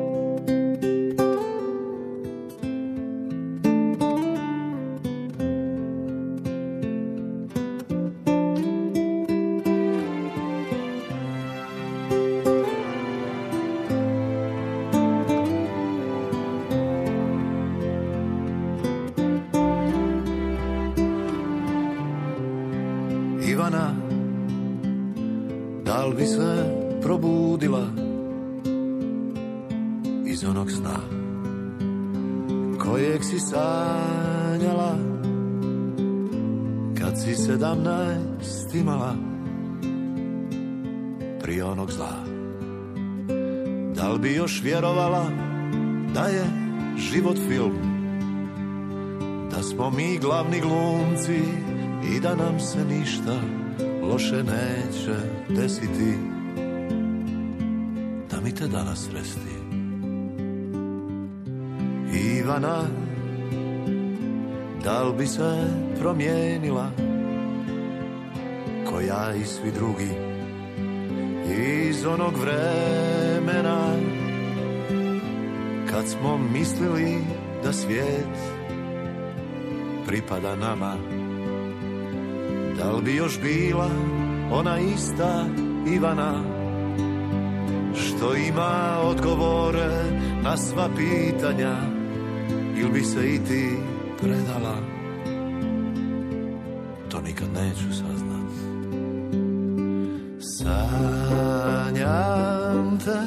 Glavni glumci i da nam se ništa loše neće desiti. Da mi te danas resti Ivana da li bi se promijenila? Ko ja i svi drugi iz onog vremena kad smo mislili da svijet pripada nama. Da li bi još bila ona ista Ivana? Što ima odgovore na sva pitanja? Ili bi se i ti predala? To nikad neću saznat. Sanjam te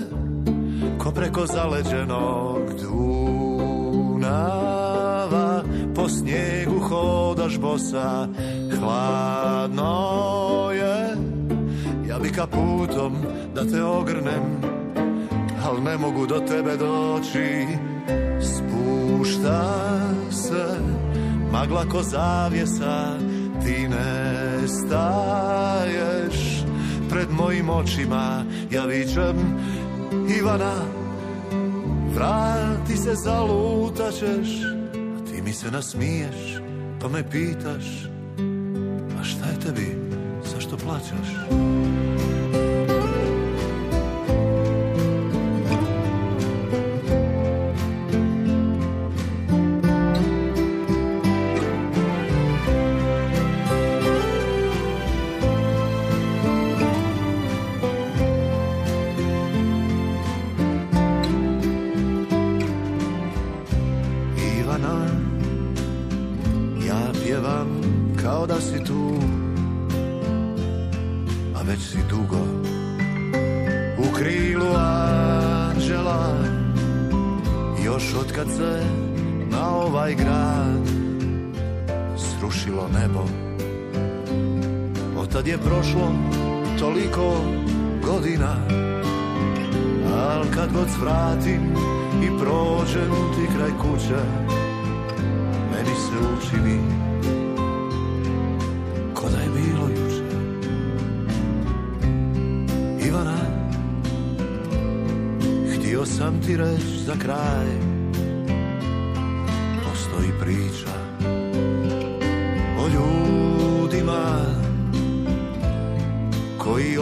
Ko preko zaleđenog Dunava hodaš bosa Hladno je. Ja bi kaputom da te ogrnem Al ne mogu do tebe doći. Spušta se Magla ko zavjesa Ti ne staješ Pred mojim očima. Ja vičem Ivana Vrati se zalutaćeš A ti mi se nasmiješ Pa me pitaš A šta je tebi? Zašto plaćaš?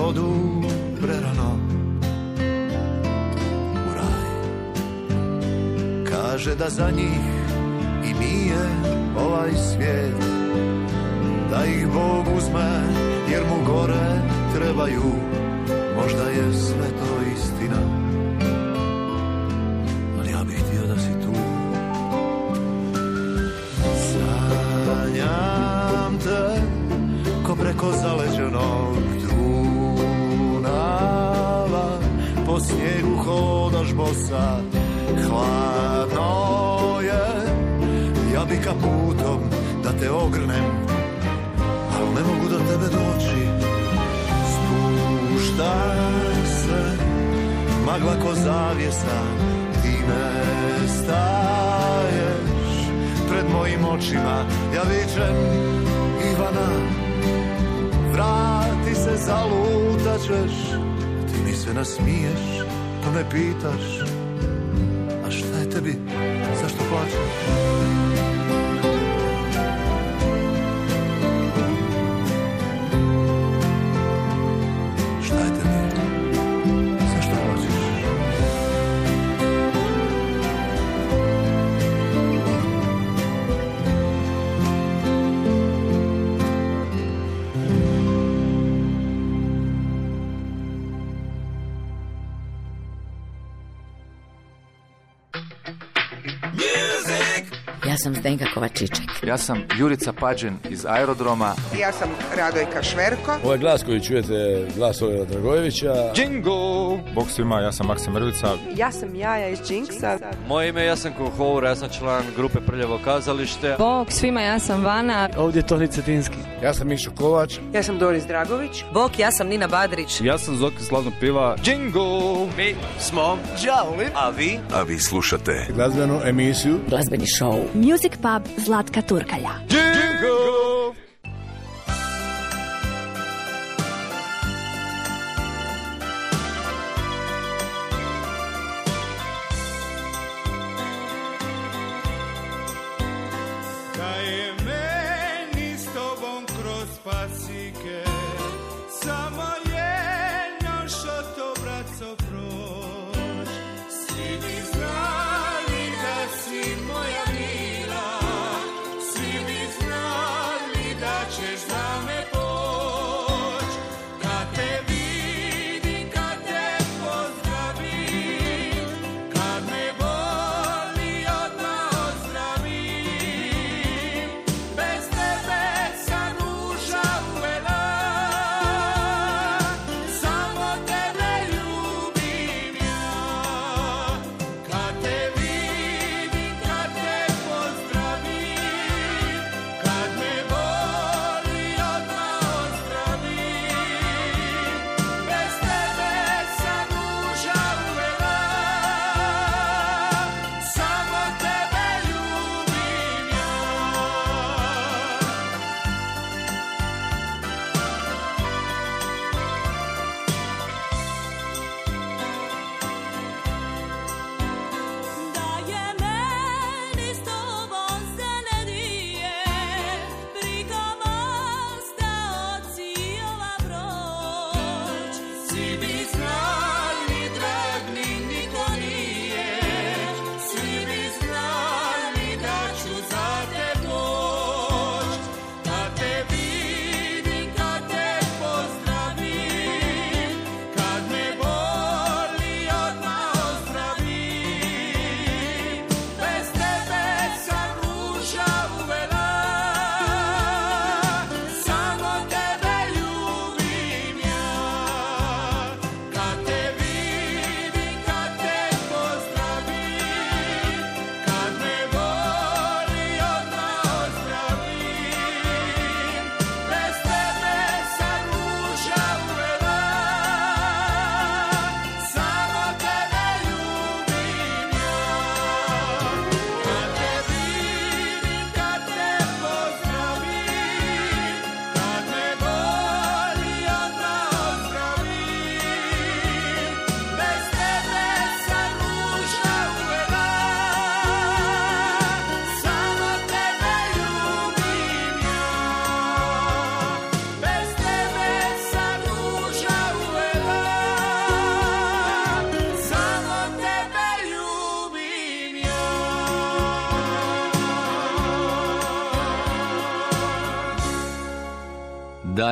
Koji odu prerano U raj. Kaže da za njih i nije ovaj svijet Da ih Bog uzme jer mu gore trebaju. Možda je sve to istina bosa Hladno je. Ja bi kaputom da te ogrnem Al ne mogu do tebe doći. Spušta se Magla ko zavjesa Ti ne staješ Pred mojim očima. Ja vičem Ivana Vrati se zalutaćeš Ti mi se nasmiješ me pitaš A šta je tebi Zašto plaćaš Zdenka Kovačiček. Ja sam Jurica Pađen iz Aerodroma. Ja sam Radojka Šverko. Ovaj glas koji čujete, glas Olera Dragojevića. Jingo! Bog svima, ja sam Maksim Mrvica. Ja sam Jaja iz Jinxa. Moje ime je Jasan Kohour, ja sam član grupe Prljavo kazalište. Bog svima, ja sam Vana. Ovdje je Toni Cetinski. Ja sam Mišo Kovač. Ja sam Doris Dragović. Bog, ja sam Nina Badrić. Ja sam Zoki Slavno Piva. Jingo! Mi smo Đavli, a vi? A vi slušate Glazbenu emisiju. Glazbeni show. Music Pub Zlatka Turkalja. Jingo!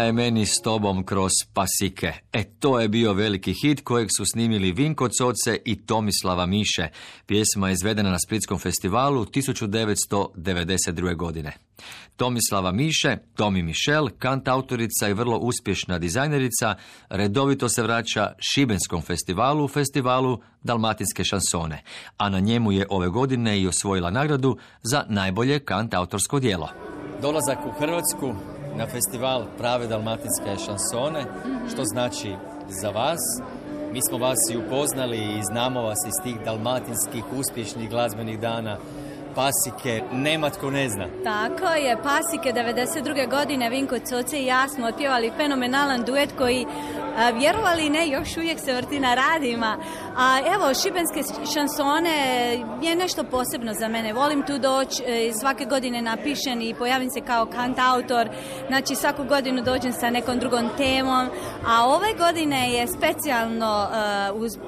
Je meni s tobom kroz pasike. E, to je bio veliki hit kojeg su snimili Vinko Coce i Tomislava Miše. Pjesma je izvedena na Splitskom festivalu 1992. godine. Tomislava Miše, Tomi Mišel, kant autorica i vrlo uspješna dizajnerica, redovito se vraća Šibenskom festivalu, festivalu Dalmatinske šansone, a na njemu je ove godine i osvojila nagradu za najbolje kant autorsko djelo. Dolazak u Hrvatsku na festival Prave dalmatinske šansone, što znači za vas. Mi smo vas i upoznali i znamo vas iz tih dalmatinskih uspješnih glazbenih dana pasike, nema tko ne zna. Tako je, pasike 92. godine Vinko Coce i ja smo otpjevali fenomenalan duet koji vjerovali ne, još uvijek se vrti na radima. A evo, šibenske šansone je nešto posebno za mene. Volim tu doći, e, svake godine napišem i pojavim se kao kant autor. Znači, svaku godinu dođem sa nekom drugom temom. A ove godine je specijalno e, uz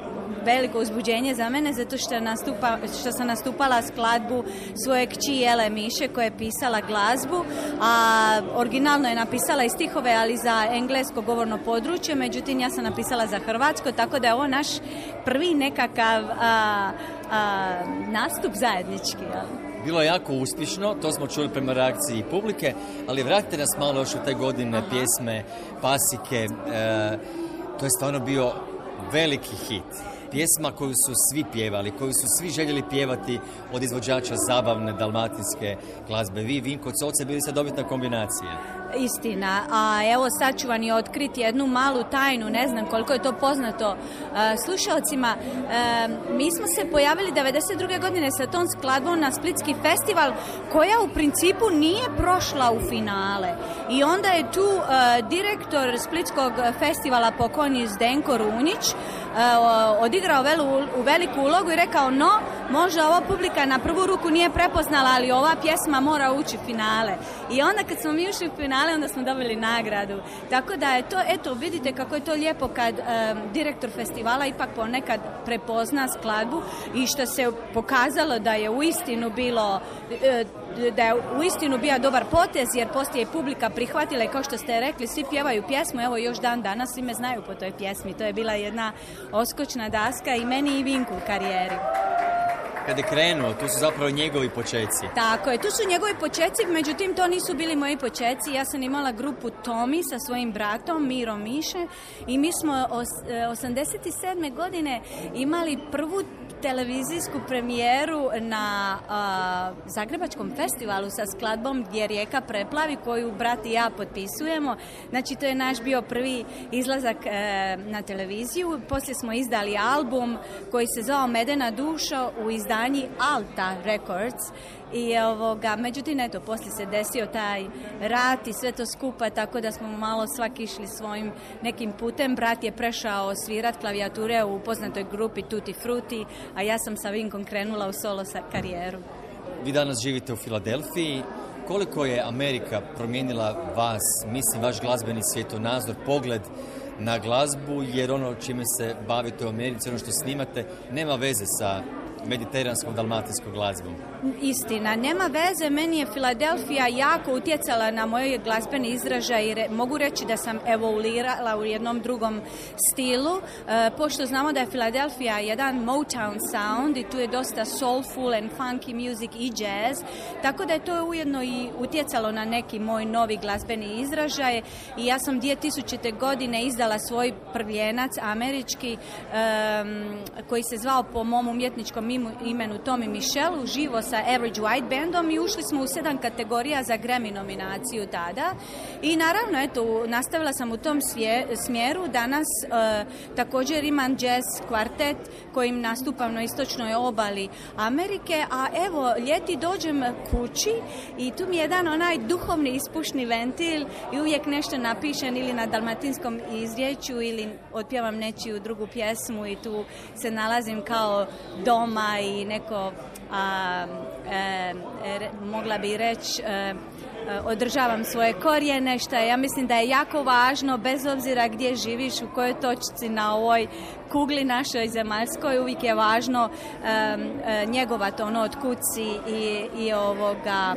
veliko uzbuđenje za mene zato što, nastupa, što sam nastupala skladbu svoje kći Jele Miše koja je pisala glazbu, a originalno je napisala i stihove, ali za englesko govorno područje, međutim ja sam napisala za hrvatsko, tako da je ovo naš prvi nekakav a, a, nastup zajednički. Jel? Bilo je jako uspješno, to smo čuli prema reakciji publike, ali vratite nas malo još u te godine pjesme, pasike, e, to je stvarno bio veliki hit pjesma koju su svi pjevali, koju su svi željeli pjevati od izvođača zabavne dalmatinske glazbe. Vi, Vinko, Coce, bili ste dobitna kombinacija. Istina, a evo sad ću vam i otkriti jednu malu tajnu, ne znam koliko je to poznato e, slušalcima. E, mi smo se pojavili 92. godine sa tom skladbom na Splitski festival koja u principu nije prošla u finale. I onda je tu e, direktor Splitskog festivala pokojni Zdenko Runjić e, odigrao u veliku ulogu i rekao no, možda ova publika na prvu ruku nije prepoznala, ali ova pjesma mora ući u finale. I onda kad smo mi ušli u finale, onda smo dobili nagradu. Tako da je to, eto, vidite kako je to lijepo kad direktor festivala ipak ponekad prepozna skladbu i što se pokazalo da je uistinu bilo e, da je uistinu bio dobar potez jer poslije je publika prihvatila i kao što ste rekli svi pjevaju pjesmu, evo još dan danas svi me znaju po toj pjesmi. To je bila jedna oskočna daska i meni i Vinku u karijeri. Kad je krenuo, tu su zapravo njegovi počeci. Tako je, tu su njegovi počeci, međutim to nisu bili moji počeci. Ja sam imala grupu Tomi sa svojim bratom Miro Miše i mi smo os, 87. godine imali prvu televizijsku premijeru na Zagrebačkom festivalu sa skladbom Gdje rijeka preplavi koju brat i ja potpisujemo. Znači to je naš bio prvi izlazak e, na televiziju. Poslije smo izdali album koji se zvao Medena duša u izdanji Alta Records i ovoga, međutim eto, poslije se desio taj rat i sve to skupa, tako da smo malo svaki išli svojim nekim putem. Brat je prešao svirat klavijature u poznatoj grupi Tutti Frutti, a ja sam sa Vinkom krenula u solo sa karijeru. Vi danas živite u Filadelfiji. Koliko je Amerika promijenila vas, mislim, vaš glazbeni svjetonazor, pogled na glazbu, jer ono čime se bavite u Americi, ono što snimate, nema veze sa mediteranskom dalmatinskom glazbom? Istina, nema veze, meni je Filadelfija jako utjecala na moj glazbeni izražaj i mogu reći da sam evoluirala u jednom drugom stilu, e, pošto znamo da je Filadelfija jedan Motown sound i tu je dosta soulful and funky music i jazz, tako da je to ujedno i utjecalo na neki moj novi glazbeni izražaj i ja sam 2000. godine izdala svoj prljenac američki koji se zvao po mom umjetničkom imenu Tommy Michel uživo sa Average White Bandom i ušli smo u sedam kategorija za Grammy nominaciju tada. I naravno eto nastavila sam u tom smjeru. Danas e, također imam jazz kvartet kojim nastupam na istočnoj obali Amerike a evo ljeti dođem kući i tu mi je jedan onaj duhovni ispušni ventil i uvijek nešto napišem ili na dalmatinskom izrijeću ili otpjevam nečiju drugu pjesmu i tu se nalazim kao doma i neko a, e, e, mogla bi reći e, održavam svoje korijene, što ja mislim da je jako važno, bez obzira gdje živiš, u kojoj točci na ovoj kugli našoj zemaljskoj, uvijek je važno um, njegovati ono od kuci i, i ovoga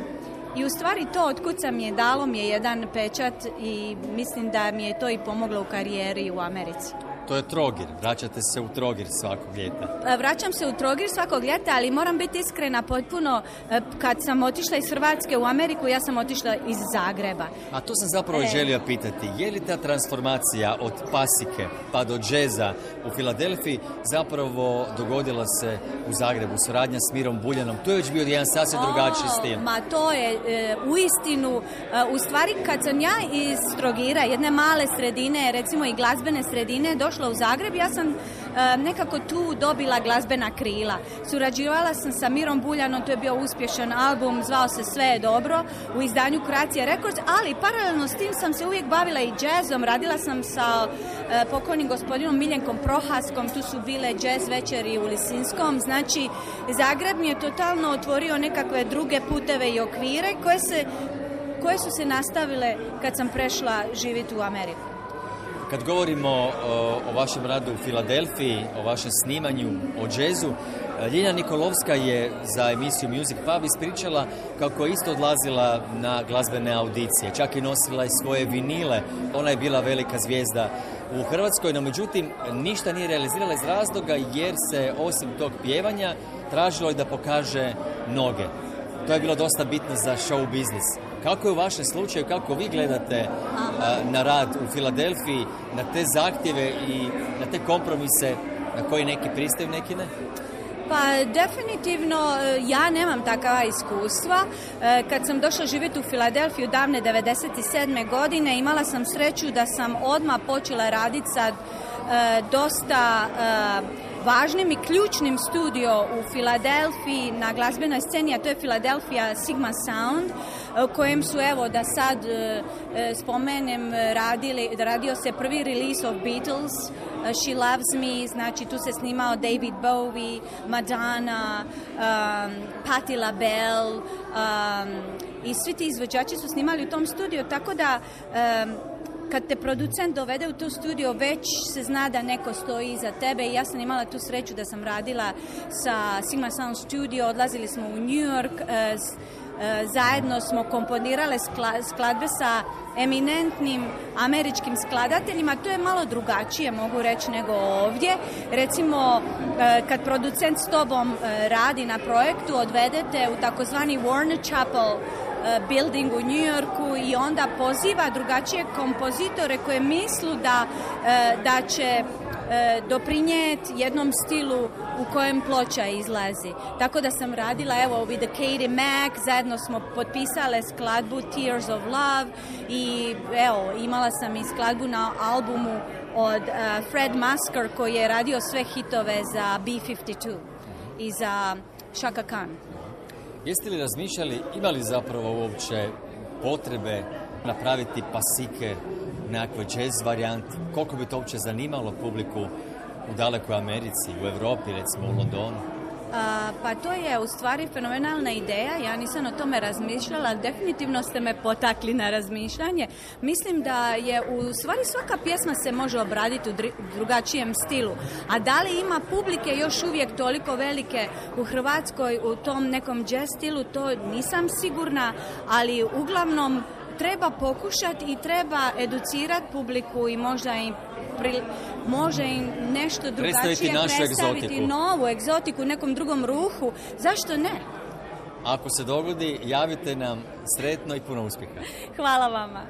I u stvari to otkuca mi je dalo mi je jedan pečat i mislim da mi je to i pomoglo u karijeri u Americi. To je Trogir. Vraćate se u Trogir svakog ljeta. E, Vraćam se u Trogir svakog ljeta, ali moram biti iskrena potpuno. e, Kad sam otišla iz Hrvatske u Ameriku, ja sam otišla iz Zagreba. A to sam zapravo E. želio pitati. Je li ta transformacija od pasike pa do džeza u Filadelfiji zapravo dogodila se u Zagrebu, suradnja s Mirom Buljanom? To je već bio jedan sasvim drugačiji stil. Ma to je e, u istinu, e, u stvari kad sam ja iz Trogira, jedne male sredine, recimo i glazbene sredine, došla u Zagreb, ja sam e, nekako tu dobila glazbena krila. Surađivala sam sa Mirom Buljanom, to je bio uspješan album, zvao se Sve je dobro, u izdanju Croatia Records, ali paralelno s tim sam se uvijek bavila i jazzom, radila sam sa e, pokojnim gospodinom Miljenkom Prohaskom, tu su bile jazz večeri u Lisinskom, znači Zagreb mi je totalno otvorio nekakve druge puteve i okvire koje, se, koje su se nastavile kad sam prešla živjeti u Ameriku. Kad govorimo o, vašem radu u Filadelfiji, o vašem snimanju, o džezu, e, Ljiljana Nikolovska je za emisiju Music Pub ispričala kako je isto odlazila na glazbene audicije. Čak i nosila i svoje vinile. Ona je bila velika zvijezda u Hrvatskoj, no međutim ništa nije realizirala iz razloga jer se osim tog pjevanja tražilo je da pokaže noge. To je bilo dosta bitno za show biznis. Kako je u vašem slučaju, kako vi gledate na rad u Filadelfiji, na te zahtjeve i na te kompromise na koji neki pristaju, neki ne? Pa definitivno e, ja nemam takva iskustva. E, Kad sam došla živjeti u Filadelfiju davne 97. godine imala sam sreću da sam odmah počela raditi sa e, dosta važnim i ključnim studio u Filadelfiji na glazbenoj sceni, a to je Philadelphia Sigma Sound, e, kojem su evo da sad e, e, spomenem radili, radio se prvi release of Beatles, She Loves Me, znači tu se snimao David Bowie, Madonna, um, Patti LaBelle um, i svi ti izvođači su snimali u tom studiju, tako da um, kad te producent dovede u tu studio, već se zna da neko stoji iza tebe i ja sam imala tu sreću da sam radila sa Sigma Sound Studio, odlazili smo u New York, e, e, zajedno smo komponirale skla- skladbe sa eminentnim američkim skladateljima, to je malo drugačije mogu reći nego ovdje. Recimo, e, kad producent s tobom radi na projektu, odvedete u takozvani Warner Chapel building u New Yorku i onda poziva drugačije kompozitore koje mislu da, e, da će e, doprinijeti jednom stilu u kojem ploča izlazi. Tako da sam radila, evo, with the Katie Mack, zajedno smo potpisale skladbu Tears of Love i evo, imala sam i skladbu na albumu od e, Fred Musker koji je radio sve hitove za B-52 i za Shaka Khan. Jeste li razmišljali, imali zapravo uopće potrebe napraviti pasike, nekakve jazz varijanti? Koliko bi to uopće zanimalo publiku u dalekoj Americi, u Europi, recimo u Londonu? Pa to je u stvari fenomenalna ideja, ja nisam o tome razmišljala, definitivno ste me potakli na razmišljanje. Mislim da je u stvari svaka pjesma se može obraditi u drugačijem stilu, a da li ima publike još uvijek toliko velike u Hrvatskoj u tom nekom jazz stilu, to nisam sigurna, ali uglavnom treba pokušati i treba educirati publiku i možda im pri- može im nešto drugačije Predstaviti predstaviti novu egzotiku u nekom drugom ruhu. Zašto ne? Ako se dogodi, javite nam sretno i puno uspjeha. Hvala vama.